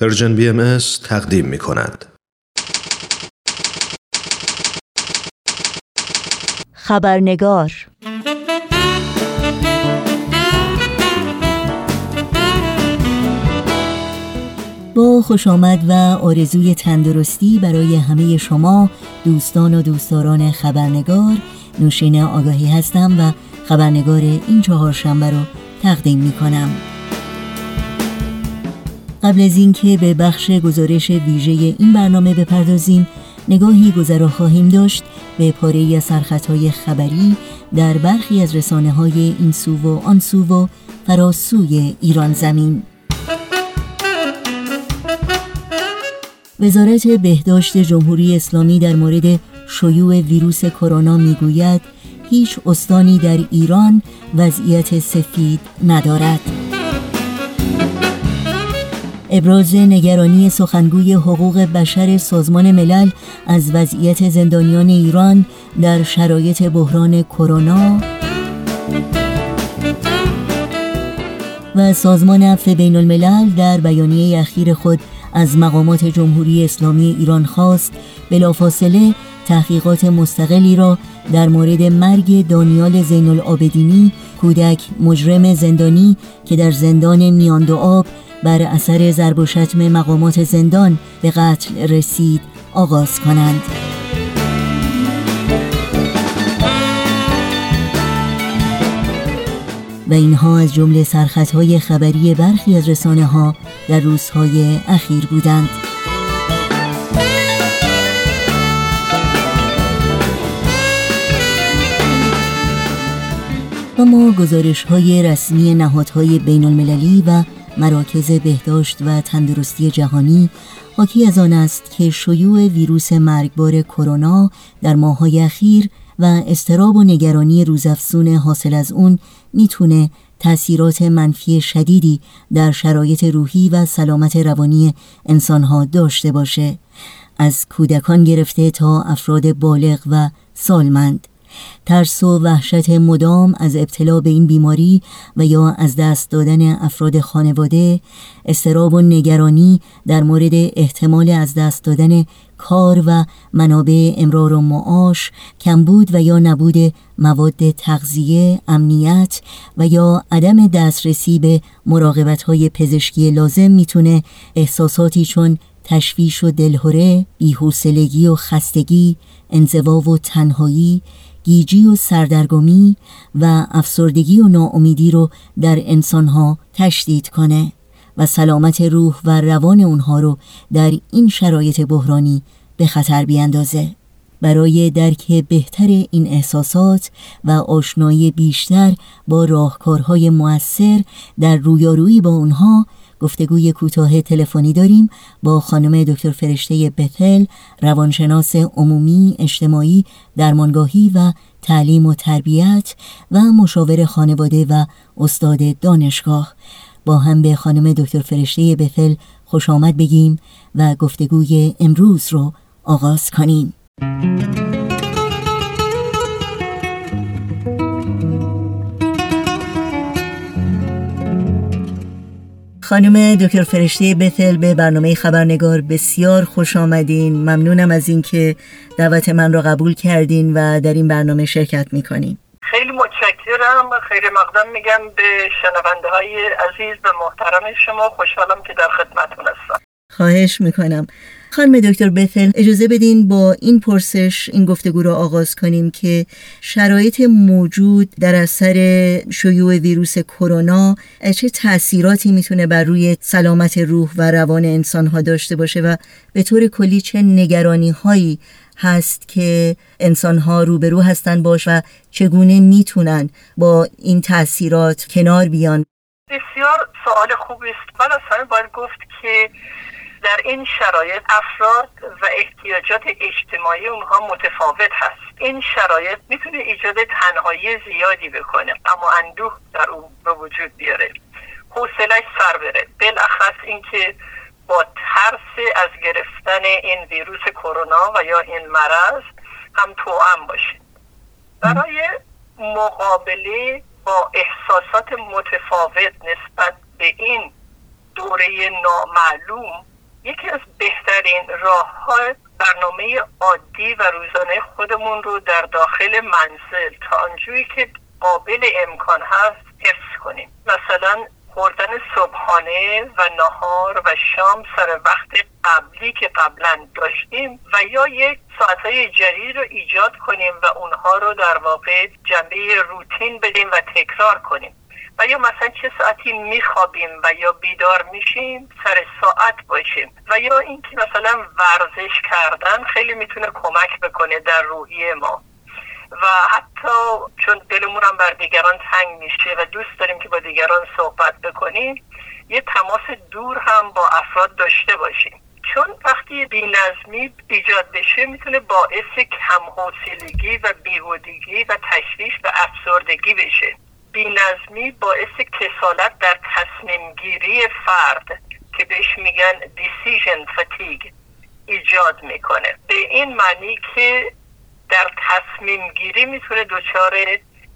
پرژن بی ام تقدیم می کند. خبرنگار با خوش آمد و آرزوی تندرستی برای همه شما دوستان و دوستداران خبرنگار نوشین آگاهی هستم و خبرنگار این چهارشنبه رو تقدیم می کنم. قبل از اینکه به بخش گزارش ویژه این برنامه بپردازیم نگاهی گذرا خواهیم داشت به پاره از سرخطهای خبری در برخی از رسانه های این سو و آن سو و فراسوی ایران زمین. وزارت بهداشت جمهوری اسلامی در مورد شیوع ویروس کرونا می‌گوید هیچ استانی در ایران وضعیت سفید ندارد. ابراز نگرانی سخنگوی حقوق بشر سازمان ملل از وضعیت زندانیان ایران در شرایط بحران کرونا و سازمان عفو بین الملل در بیانیه اخیر خود از مقامات جمهوری اسلامی ایران خواست بلافاصله تحقیقات مستقلی را در مورد مرگ دانیال زین کودک مجرم زندانی که در زندان میاند آب بر اثر ضرب و شتم مقامات زندان به قتل رسید آغاز کنند. و اینها از جمله سرخطهای خبری برخی از رسانه ها در روزهای اخیر بودند. اما گزارش های رسمی نهادهای بین المللی و مراکز بهداشت و تندرستی جهانی حاکی از آن است که شیوع ویروس مرگبار کرونا در ماههای اخیر و استراب و نگرانی روزافزون حاصل از اون می‌تونه تأثیرات منفی شدیدی در شرایط روحی و سلامت روانی انسانها داشته باشه. از کودکان گرفته تا افراد بالغ و سالمند. ترس و وحشت مدام از ابتلا به این بیماری و یا از دست دادن افراد خانواده استراب و نگرانی در مورد احتمال از دست دادن کار و منابع امرار و معاش کمبود و یا نبود مواد تغذیه امنیت و یا عدم دسترسی به مراقبت های پزشکی لازم می‌تونه احساساتی چون تشویش و دلهوره، بیحوصلگی و خستگی، انزوا و تنهایی، گیجی و سردرگمی و افسردگی و ناامیدی رو در انسانها تشدید کنه و سلامت روح و روان اونها رو در این شرایط بحرانی به خطر بیاندازه. برای درک بهتر این احساسات و آشنایی بیشتر با راهکارهای موثر در رویارویی با اونها گفتگوی کوتاه تلفنی داریم با خانم دکتر فرشته بتل روانشناس عمومی اجتماعی درمانگاهی و تعلیم و تربیت و مشاور خانواده و استاد دانشگاه. با هم به خانم دکتر فرشته بتل خوش آمد بگیم و گفتگوی امروز رو آغاز کنیم. خانم دکتر فرشته بتل به برنامه خبرنگار بسیار خوش آمدین. ممنونم از اینکه دعوت من را قبول کردین و در این برنامه شرکت می‌کنین. خیلی متشکرم خیلی مقدم میگم به شنونده های عزیز و محترم شما خوشحالم که در خدمتون هستم. خواهش می‌کنم. خانم دکتر بتل اجازه بدین با این پرسش این گفتگو را آغاز کنیم که شرایط موجود در اثر شیوع ویروس کرونا چه تاثیراتی می‌تونه بر روی سلامت روح و روان انسان ها داشته باشه و به طور کلی چه نگرانی هایی هست که انسان ها روبرو هستن باش و چگونه می‌تونن با این تاثیرات کنار بیان؟ بسیار سوال خوبی است. من اصلا باید گفت که در این شرایط افراد و احتیاجات اجتماعی اونها متفاوت هست. این شرایط می‌تونه ایجاد تنهایی زیادی بکنه اما اندوه در اون به وجود بیاره. حوصلش سر بره. بالاخص اینکه با ترس از گرفتن این ویروس کرونا و یا این مرض هم توأم باشه. برای مقابله با احساسات متفاوت نسبت به این دوره نامعلوم یکی از بهترین راه های برنامه عادی و روزانه خودمون رو در داخل منزل تا آنجوری که قابل امکان هست حفظ کنیم. مثلا خوردن صبحانه و نهار و شام سر وقت قبلی که قبلا داشتیم و یا یک ساعتهای جدید رو ایجاد کنیم و اونها رو در واقع جنبه روتین بدیم و تکرار کنیم. و یا مثلا چه ساعتی میخوابیم و یا بیدار میشیم سر ساعت باشیم. و یا اینکه مثلا ورزش کردن خیلی می‌تونه کمک بکنه در روحیه ما. و حتی چون دلمون هم بر دیگران تنگ میشه و دوست داریم که با دیگران صحبت بکنیم یه تماس دور هم با افراد داشته باشیم. چون وقتی بینظمی ایجاد بشه می‌تونه باعث کم حوصلگی و بیهودگی و تشویش و افسردگی بشه. بینظمی باعث کسالت در تصمیم گیری فرد که بهش میگن دیسیژن فتیگ ایجاد می‌کنه. به این معنی که در تصمیم گیری می‌تونه دچار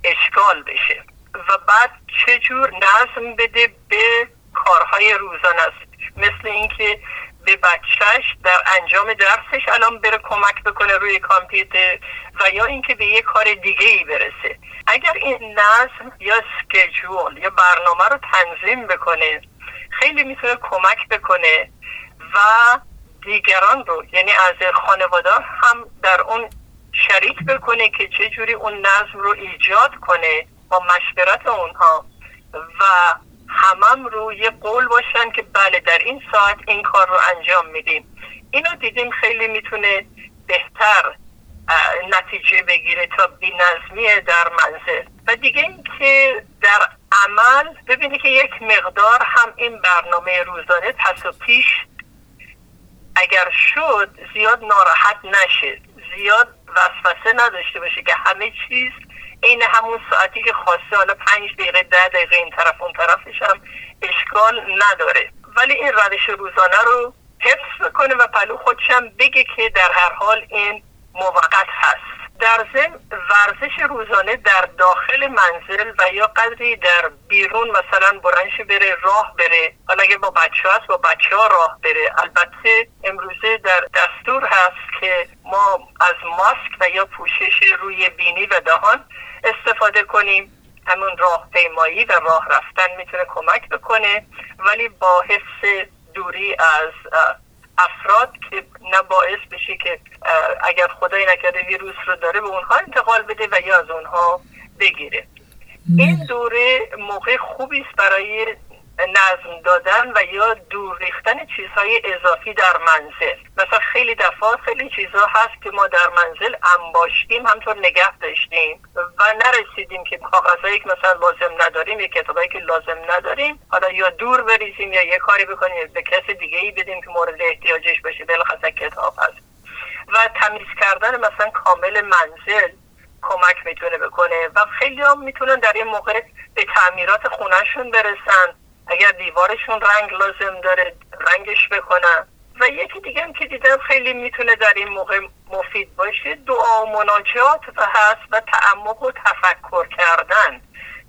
اشکال بشه و بعد چجور نظم بده به کارهای روزانه مثل اینکه به بچهش در انجام درسش الان بره کمک بکنه روی کامپیوتر و یا اینکه به یه کار دیگه ای برسه. اگر این نظم یا سکجول یا برنامه رو تنظیم بکنه خیلی می‌تونه کمک بکنه و دیگران رو یعنی از خانوادار هم در اون شریک بکنه که چه جوری اون نظم رو ایجاد کنه با مشورت اونها و همم رو یه قول باشن که بله در این ساعت این کار رو انجام میدیم. اینو دیدیم خیلی می‌تونه بهتر نتیجه بگیره تا بی نظمی در منزل. و دیگه اینکه در عمل ببینی که یک مقدار هم این برنامه روزانه پس و پیش اگر شد زیاد ناراحت نشه. زیاد وسوسه نداشته باشه که همه چیز عین همون ساعتی که خواسته حالا پنج دقیقه ده دقیقه این طرف اون طرفش هم اشکال نداره. ولی این روش روزانه رو حفظ بکنه و پلو خودشم بگه که در هر حال این موقت هست. در ضمن ورزش روزانه در داخل منزل و یا قدری در بیرون مثلا برنش بره راه بره. حالا اگه با بچه هست با بچه ها راه بره. البته امروزه در دستور هست که ما از ماسک و یا پوشش روی بینی و دهان استفاده کنیم. همون راه پیمایی و راه رفتن می‌تونه کمک بکنه ولی با حفظ دوری از افراد که نه باعث بشه که اگر خدای نکرده ویروس رو داره به اونها انتقال بده و یا از اونها بگیره. این دوره موقع خوبی است برای نظم دادن و یا دور ریختن چیزهای اضافی در منزل. مثلا خیلی دفعات خیلی چیزها هست که ما در منزل انباشتیم همطور نگه داشتیم و نرسیدیم که کاغذهایی که مثلا لازم نداریم یا کتابایی که لازم نداریم حالا یا دور بریزیم یا یه کاری بکنیم به کس دیگه ای بدیم که مورد احتیاجش باشه بلخص کتاب هست. و تمیز کردن مثلا کامل منزل کمک می‌تونه بکنه و خیلی هم می‌تونن در این موقع به تعمیرات خونهشون برسن. اگر دیوارشون رنگ لازم داره رنگش بکنن و یکی دیگه هم که دیدم خیلی می‌تونه در این موقع مفید باشه دعا و مناجات و هست و تعمق و تفکر کردن.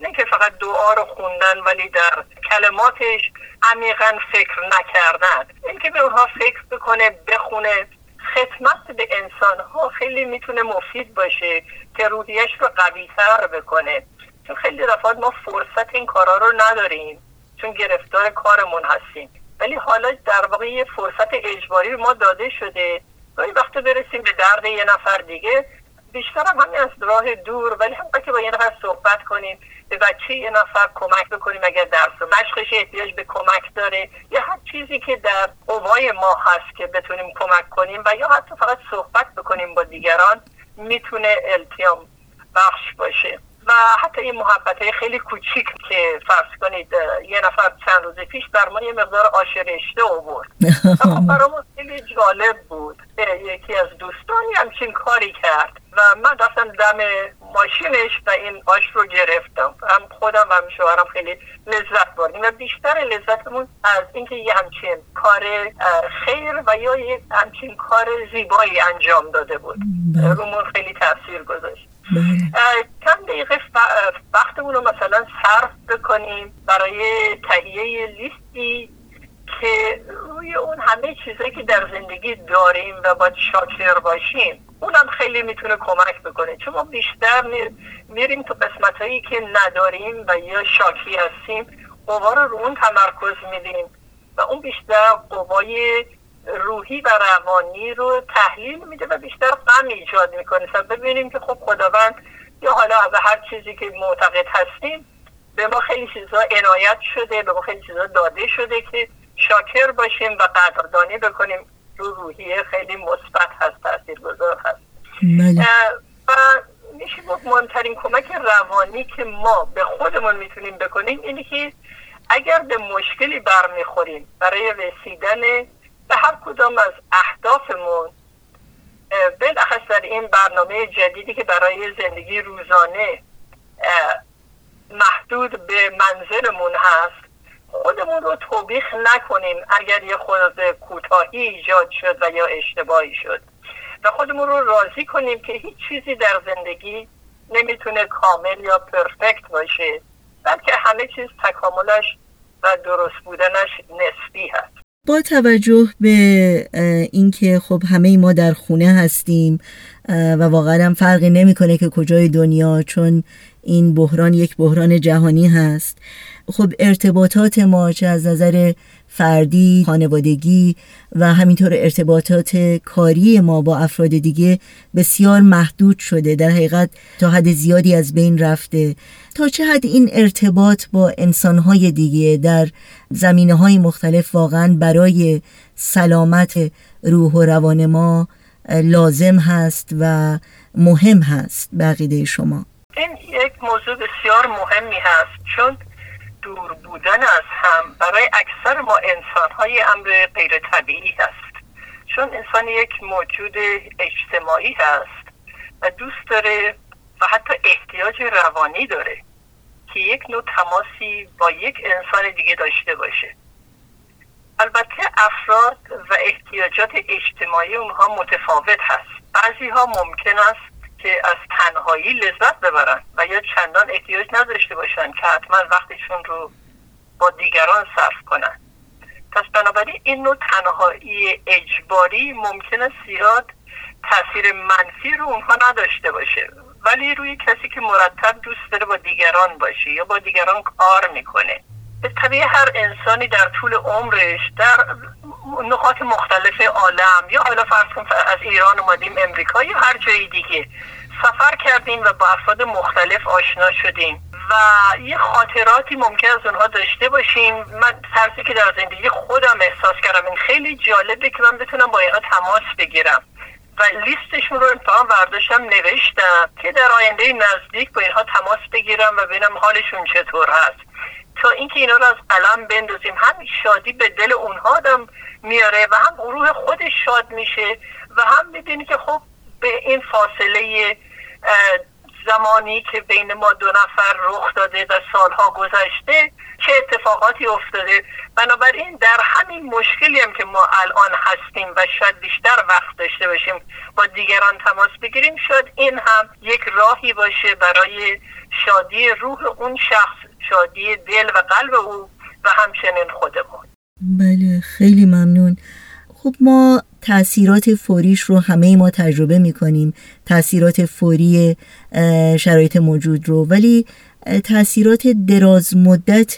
نه که فقط دعا رو خوندن ولی در کلماتش عمیقا فکر نکردن. اینکه به اونها فکر بکنه بخونه خدمت به انسان ها خیلی می‌تونه مفید باشه که روحیش رو قوی تر بکنه. چون خیلی دفعات ما فرصت این کارا رو نداریم. چون گرفتار کارمون هستیم. ولی حالا در واقع یه فرصت اجباری ما داده شده. گاهی وقت برسیم به درد یه نفر دیگه بیشتر هم همین از راه دور ولی هم که با یه نفر صحبت کنیم به بچه یه نفر کمک بکنیم اگر درس و مشقش احتیاج به کمک داره یا هر چیزی که در قوای ما هست که بتونیم کمک کنیم و یا حتی فقط صحبت بکنیم با دیگران می‌تونه التیام بخش باشه. و حتی این محبت های خیلی کوچیک که فرض کنید یه نفر چند روز پیش بر ما یه مقدار آش رشته آورد خب برای خیلی جالب بود یکی از دوستانی همچین کاری کرد و من رفتم دم ماشینش و این آش رو گرفتم هم خودم و هم شوهرم خیلی لذت بردیم و بیشتر لذتمون از اینکه یه همچین کار خیر و یا یه همچین کار زیبایی انجام داده بود بله. رومون خیلی تاثیر گذاشت. چند دقیقه وقتمون رو مثلا صرف بکنیم برای تهیه لیستی که روی اون همه چیزایی که در زندگی داریم و باید شاکر باشیم اونم خیلی می‌تونه کمک بکنه. چون ما بیشتر میریم تو قسمت هایی که نداریم و یا شاکی هستیم قوا رو رو اون تمرکز میدیم و اون بیشتر قوای روحی و روانی رو تحلیل میده و بیشتر غم ایجاد می‌کنه. سب ببینیم که خب خداوند یا حالا از هر چیزی که معتقد هستیم به ما خیلی چیزا عنایت شده به ما خیلی چیزا داده شده که شاکر باشیم و قدردانی بکنیم. رو روحیه خیلی مثبت هست تاثیر گذار هست. بله. و میشه گفت مهمترین کمک روانی که ما به خودمون می‌تونیم بکنیم اینه که اگر به مشکلی برمیخوریم برای رسیدن کدام از اهدافمون بالاخص در این برنامه جدیدی که برای زندگی روزانه محدود به منزلمون هست خودمون رو توبیخ نکنیم اگر یه خود کوتاهی ایجاد شد و یا اشتباهی شد. و خودمون رو راضی کنیم که هیچ چیزی در زندگی نمی‌تونه کامل یا پرفکت باشه بلکه همه چیز تکاملش و درست بودنش نسبی هست. با توجه به اینکه خب همه ما در خونه هستیم و واقعا هم فرقی نمی‌کنه که کجای دنیا چون این بحران یک بحران جهانی هست. خب ارتباطات ما چه از نظر فردی، خانوادگی و همینطور ارتباطات کاری ما با افراد دیگه بسیار محدود شده. در حقیقت تا حد زیادی از بین رفته. تا چه حد این ارتباط با انسانهای دیگه در زمینه های مختلف واقعا برای سلامت روح و روان ما لازم هست و مهم هست. بقیده شما. این یک موضوع بسیار مهمی هست. چون دور بودن از هم برای اکثر ما انسان های امر غیر طبیعی هست چون انسان یک موجود اجتماعی هست و دوست داره و حتی احتیاج روانی داره که یک نوع تماسی با یک انسان دیگه داشته باشه. البته افراد و احتیاجات اجتماعی اونها متفاوت هست. بعضی ها ممکن است که از تنهایی لذت ببرن و یا چندان احتیاج نداشته باشن که حتما وقتشون رو با دیگران صرف کنن. پس بنابراین این نوع تنهایی اجباری ممکنه زیاد تاثیر منفی رو اونها نداشته باشه. ولی روی کسی که مرتب دوست داره با دیگران باشه یا با دیگران کار می‌کنه. به طبیع هر انسانی در طول عمرش در نقاط مختلف عالم. یا حالا فرض کن از ایران اومدیم امریکا یا هر جای دیگه. سفر کردیم و با افراد مختلف آشنا شدیم. و یه خاطراتی ممکن از اونها داشته باشیم. من ترسی که در زندگی خودم احساس کردم. این خیلی جالبه که من بتونم با اینها تماس بگیرم. و لیستشون رو امتحان برداشتم نوشتم که در آینده نزدیک با اینها تماس بگیرم و ببینم حالشون چطور هست. تا اینکه اینا رو از قلم بندازیم هم شادی به دل اونها آدم میاره و هم روح خودش شاد میشه و هم می‌بینی که خب به این فاصله زمانی که بین ما دو نفر رخ داده و سالها گذشته چه اتفاقاتی افتاده. بنابراین در همین مشکلی هم که ما الان هستیم و شاید بیشتر وقت داشته باشیم با دیگران تماس بگیریم شاید این هم یک راهی باشه برای شادی روح اون شخص. شادی دل و قلب او و همچنین خودمون بله خیلی ممنون. خب ما تاثیرات فوریش رو همه ما تجربه می کنیم تاثیرات فوری شرایط موجود رو. ولی تاثیرات دراز مدت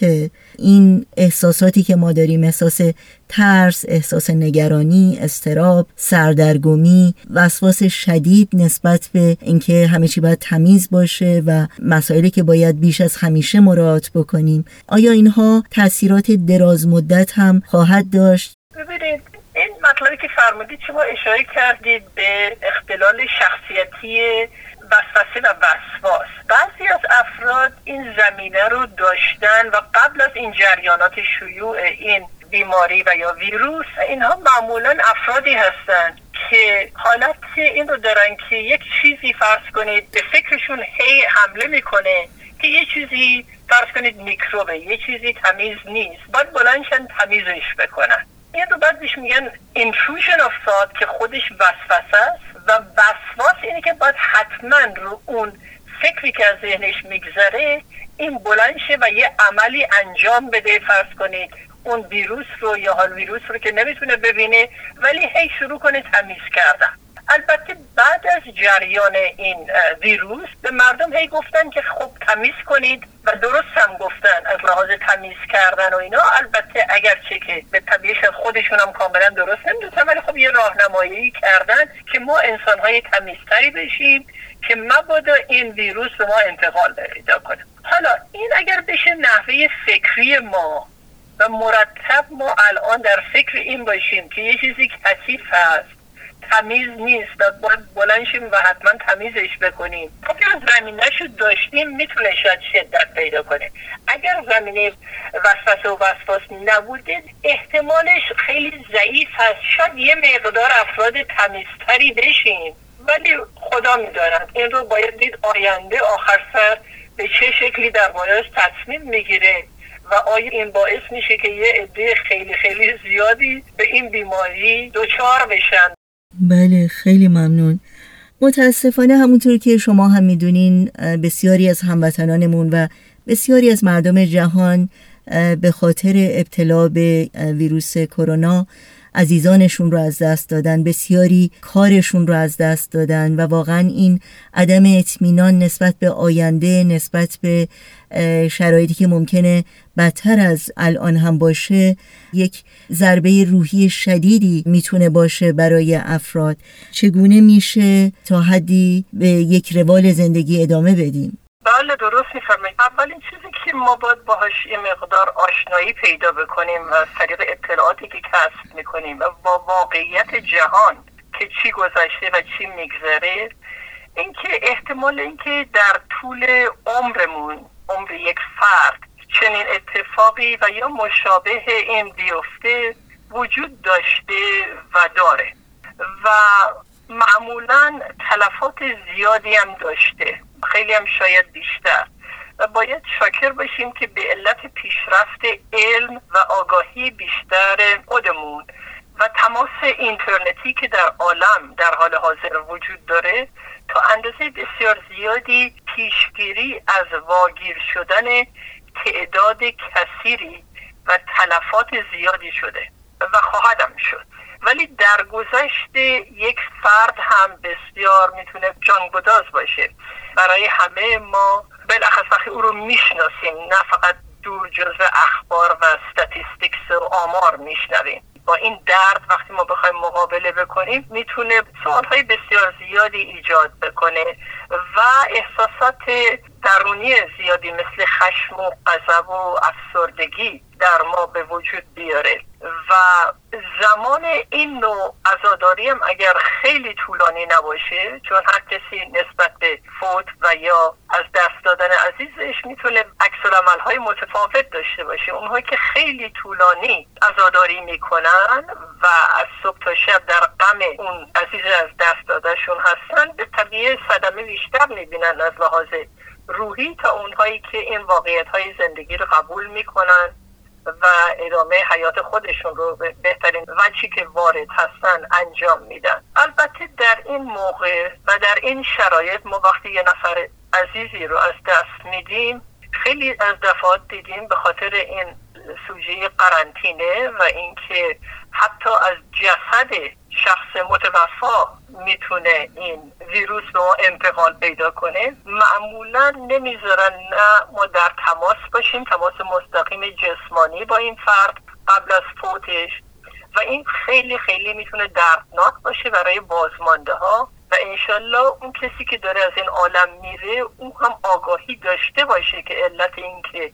این احساساتی که ما داریم احساس ترس، احساس نگرانی، استراب، سردرگمی، وسواس شدید نسبت به اینکه همه چی باید تمیز باشه و مسائلی که باید بیش از همیشه مراعات بکنیم آیا اینها تاثیرات دراز مدت هم خواهد داشت؟ ببینید این مطلبی که فرمودید شما اشاره کردید به اختلال شخصیتی وسوسه و وسواس بعضی از افراد این زمینه رو داشتن و قبل از این جریانات شیوع این بیماری و یا ویروس اینها معمولا افرادی هستند که حالت این رو دارن که یک چیزی فرض کنید به فکرشون هی حمله می‌کنه که یه چیزی فرض کنید میکروبه یه چیزی تمیز نیست باید بلندشن تمیزش بکنن. این رو بعد میگن intrusion of thought که خودش وسوسه است و وسواس اینه که باید حتما رو اون فکری که از ذهنش میگذره این بلند شه و یه عملی انجام بده فرض کنید اون ویروس رو یا حال ویروس رو که نمی‌تونه ببینه ولی هی شروع کنه تمیز کردن. البته بعد از جریان این ویروس به مردم هی گفتن که خب تمیز کنید و درست هم گفتن از لحاظ تمیز کردن و اینا. البته اگرچه که به طبیعش خودشون هم کاملا درست نمی‌دونن ولی خب یه راهنمایی کردن که ما انسان های تمیزتری بشیم که مبادا این ویروس به ما انتقال پیدا کنه. حالا این اگر بشه نحوه فکری ما و مرتب ما الان در فکر این باشیم که یه چیزی کثیف هست تمیز نیست و باید بلنشیم و حتما تمیزش بکنیم. اگر زمینش رو داشتیم می‌تونه شاید شدت پیدا کنه. اگر زمینه وسوسه و وسواس نبوده احتمالش خیلی ضعیف هست. شاید یه مقدار افراد تمیزتری بشیم. ولی خدا میدارد این رو باید دید آینده آخر سر به چه شکلی در تصمیم می‌گیره. و آیا این باعث میشه که یه عده خیلی خیلی زیادی به این بیماری دچار بشن؟ بله خیلی ممنون. متاسفانه همونطور که شما هم می‌دونین بسیاری از هموطنانمون و بسیاری از مردم جهان به خاطر ابتلا به ویروس کرونا عزیزانشون رو از دست دادن بسیاری کارشون رو از دست دادن و واقعا این عدم اطمینان نسبت به آینده نسبت به شرایطی که ممکنه بدتر از الان هم باشه یک ضربه روحی شدیدی می‌تونه باشه برای افراد. چگونه میشه تا حدی به یک روال زندگی ادامه بدیم؟ بله درست میفرمایید. اولین چیزی که ما باید باهاش یه مقدار آشنایی پیدا بکنیم از طریق اطلاعاتی که کسب می‌کنیم و با واقعیت جهان که چی گذشته و چی میگذره اینکه احتمال اینکه در طول عمرمون عمر یک فرد چنین اتفاقی و یا مشابه این بیفته وجود داشته و داره. و معمولا تلفات زیادی هم داشته. خیلی هم شاید بیشتر. و باید شاکر باشیم که به علت پیشرفت علم و آگاهی بیشتر خودمون و تماس اینترنتی که در عالم در حال حاضر وجود داره تا اندازه بسیار زیادی پیشگیری از واگیر شدن تعداد کثیری و تلفات زیادی شده و خواهدم شد. ولی در گذشت یک فرد هم بسیار می‌تونه جانگداز باشه. برای همه ما بالاخص وقتی او رو می‌شناسیم نه فقط دور جزو اخبار و ستاتیستیکس و آمار میشنویم. با این درد وقتی ما بخوایم مقابله بکنیم می‌تونه سوالهای بسیار زیادی ایجاد بکنه و احساسات درونی زیادی مثل خشم و غضب و افسردگی در ما به وجود بیاره. و زمان این نوع ازاداری هم اگر خیلی طولانی نباشه چون هر کسی نسبت به فوت و یا از دست دادن عزیزش می‌تونه عکس های متفاوت داشته باشه. اونهایی که خیلی طولانی ازاداری می‌کنن و از صبح تا شب در غم اون عزیز از دست دادشون هستن به طبیعه صدمه بیشتر می‌بینن از لحاظ روحی تا اونهایی که این واقعیت های زندگی رو قبول می‌کنن. و ادامه حیات خودشون رو بهترین وجهی که وارد هستن انجام میدن. البته در این موقع و در این شرایط ما وقتی یه نفر عزیزی رو از دست میدیم خیلی از دفعات دیدیم به خاطر این سوژه قرنطینه و اینکه حتی از جسد شخص متوفا می‌تونه این ویروس به ما انتقال پیدا کنه معمولا نمی‌ذارن نه ما در تماس باشیم تماس مستقیم جسمانی با این فرد قبل از فوتش و این خیلی خیلی می‌تونه دردناک باشه برای بازمانده ها و انشالله اون کسی که داره از این عالم میره اون هم آگاهی داشته باشه که علت این که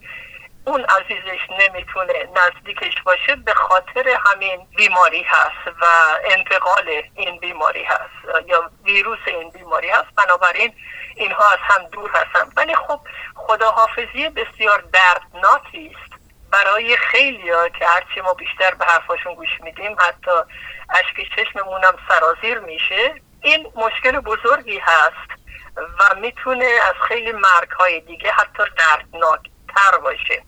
اون عزیزش نمی‌تونه نزدیکش باشه به خاطر همین بیماری هست و انتقال این بیماری هست یا ویروس این بیماری هست. بنابراین اینها از هم دور هستن. ولی خب خداحافظی بسیار دردناکی است. برای خیلی ها که هرچی ما بیشتر به حرفاشون گوش میدیم حتی اشک چشممونم سرازیر میشه این مشکل بزرگی هست و می‌تونه از خیلی مرگ های دیگه حتی دردناک تر باشه.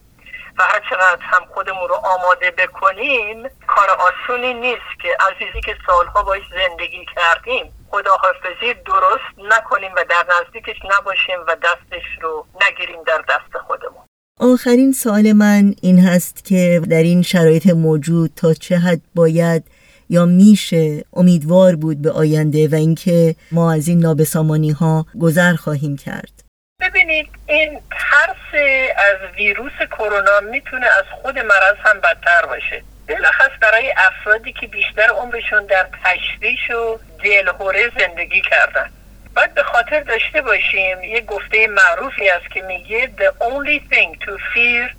و هر چقدر هم خودمون رو آماده بکنیم کار آسونی نیست که عزیزی که سالها باش زندگی کردیم خداحافظی درست نکنیم و در نزدیکش نباشیم و دستش رو نگیریم در دست خودمون. آخرین سوال من این هست که در این شرایط موجود تا چه حد باید یا میشه امیدوار بود به آینده و اینکه ما از این نابسامانی ها گذر خواهیم کرد؟ ببینید این ترس از ویروس کرونا می‌تونه از خود مرض هم بدتر باشه. بلخص برای افرادی که بیشتر عمرشون در تشویش و دلهوره زندگی کردن. باید به خاطر داشته باشیم یه گفته معروفی است که میگه The only thing to fear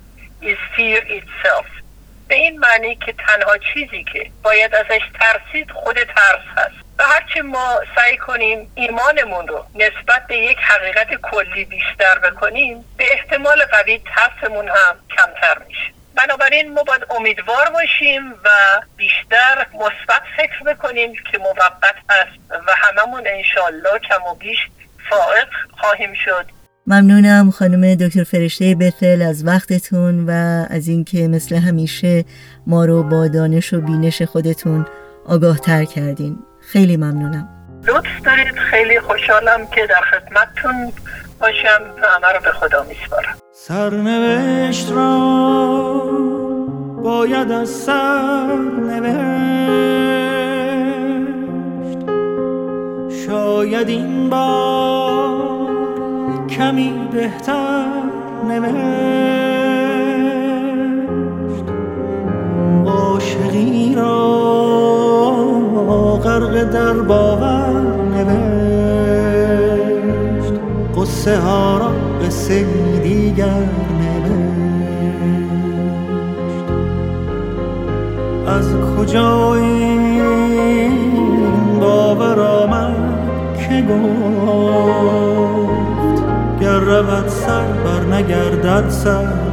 is fear itself. به این معنی که تنها چیزی که باید ازش ترسید خود ترس هست. و هرچی ما سعی کنیم ایمانمون رو نسبت به یک حقیقت کلی بیشتر بکنیم به احتمال قوی ترسمون هم کمتر میشه. بنابراین ما باید امیدوار باشیم و بیشتر مثبت فکر بکنیم که موقت هست و هممون انشالله کم و بیش فائق خواهیم شد. ممنونم خانم دکتر فرشته بثل از وقتتون و از اینکه مثل همیشه ما رو با دانش و بینش خودتون آگاه تر کردین. خیلی ممنونم. لطف دارید؟ خیلی خوشحالم که در خدمتتون باشم و همه رو به خدا میسپارم. سرنوشت را باید از سر نوشت شاید این بار کمی بهتر نوشت. عاشقی را غرق در باور نوشت. قصه ها را قصه دیگر نوشت. از کجا این باور آمد که گفت؟ گر رود سر بر نگردد سر.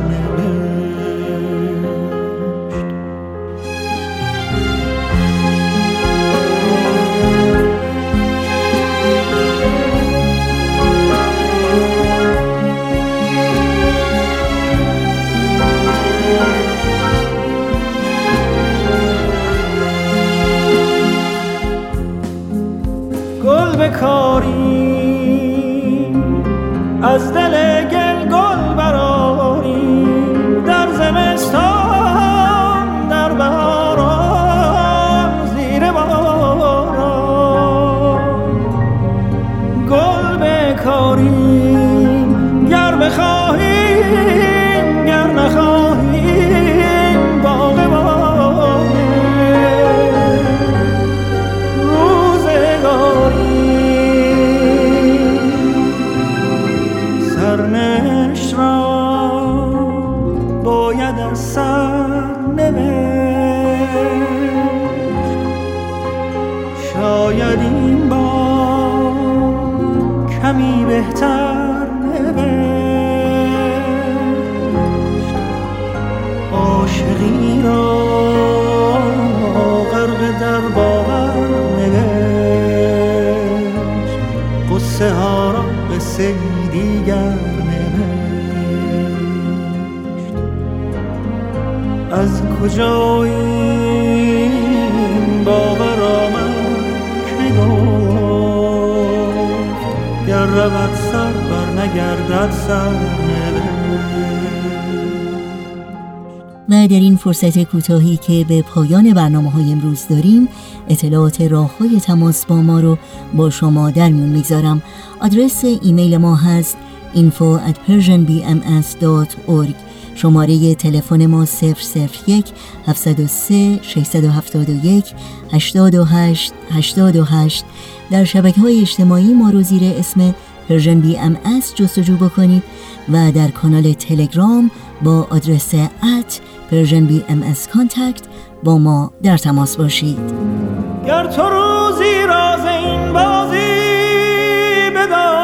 از دل از کجا این باور آمد که گر رود سر بر نگردد سر و در این فرصت کوتاهی که به پایان برنامه های امروز داریم اطلاعات راه های تماس با ما رو با شما در میون می‌گذارم. آدرس ایمیل ما هست info at persianbms.org شماره تلفن ما 001 703 671 828 828 در شبکه های اجتماعی ما رو زیر اسم Persian BMS جستجو بکنید و در کانال تلگرام با آدرس at Persian BMS contact با ما در تماس باشید. گر تو روزی راز این بازی بدانی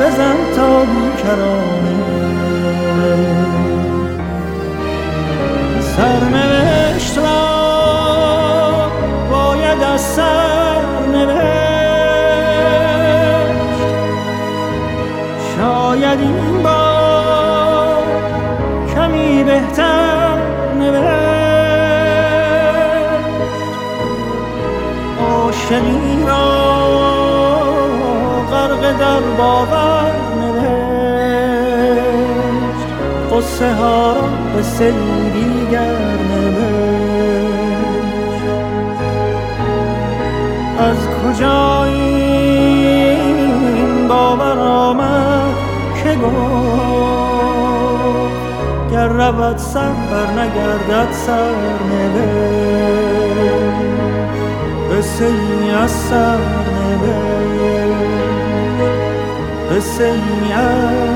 بزن تا بیکرانه. سرنوشت را باید از سر شاید این بار کمی بهتر نوشت. عاشقی را در باور نوشت. قصه ها را به دیگر نوشت. از کجا این باور آمد که گفت گر رود سر بر نگردد سر قصه ای از سر قصه ای از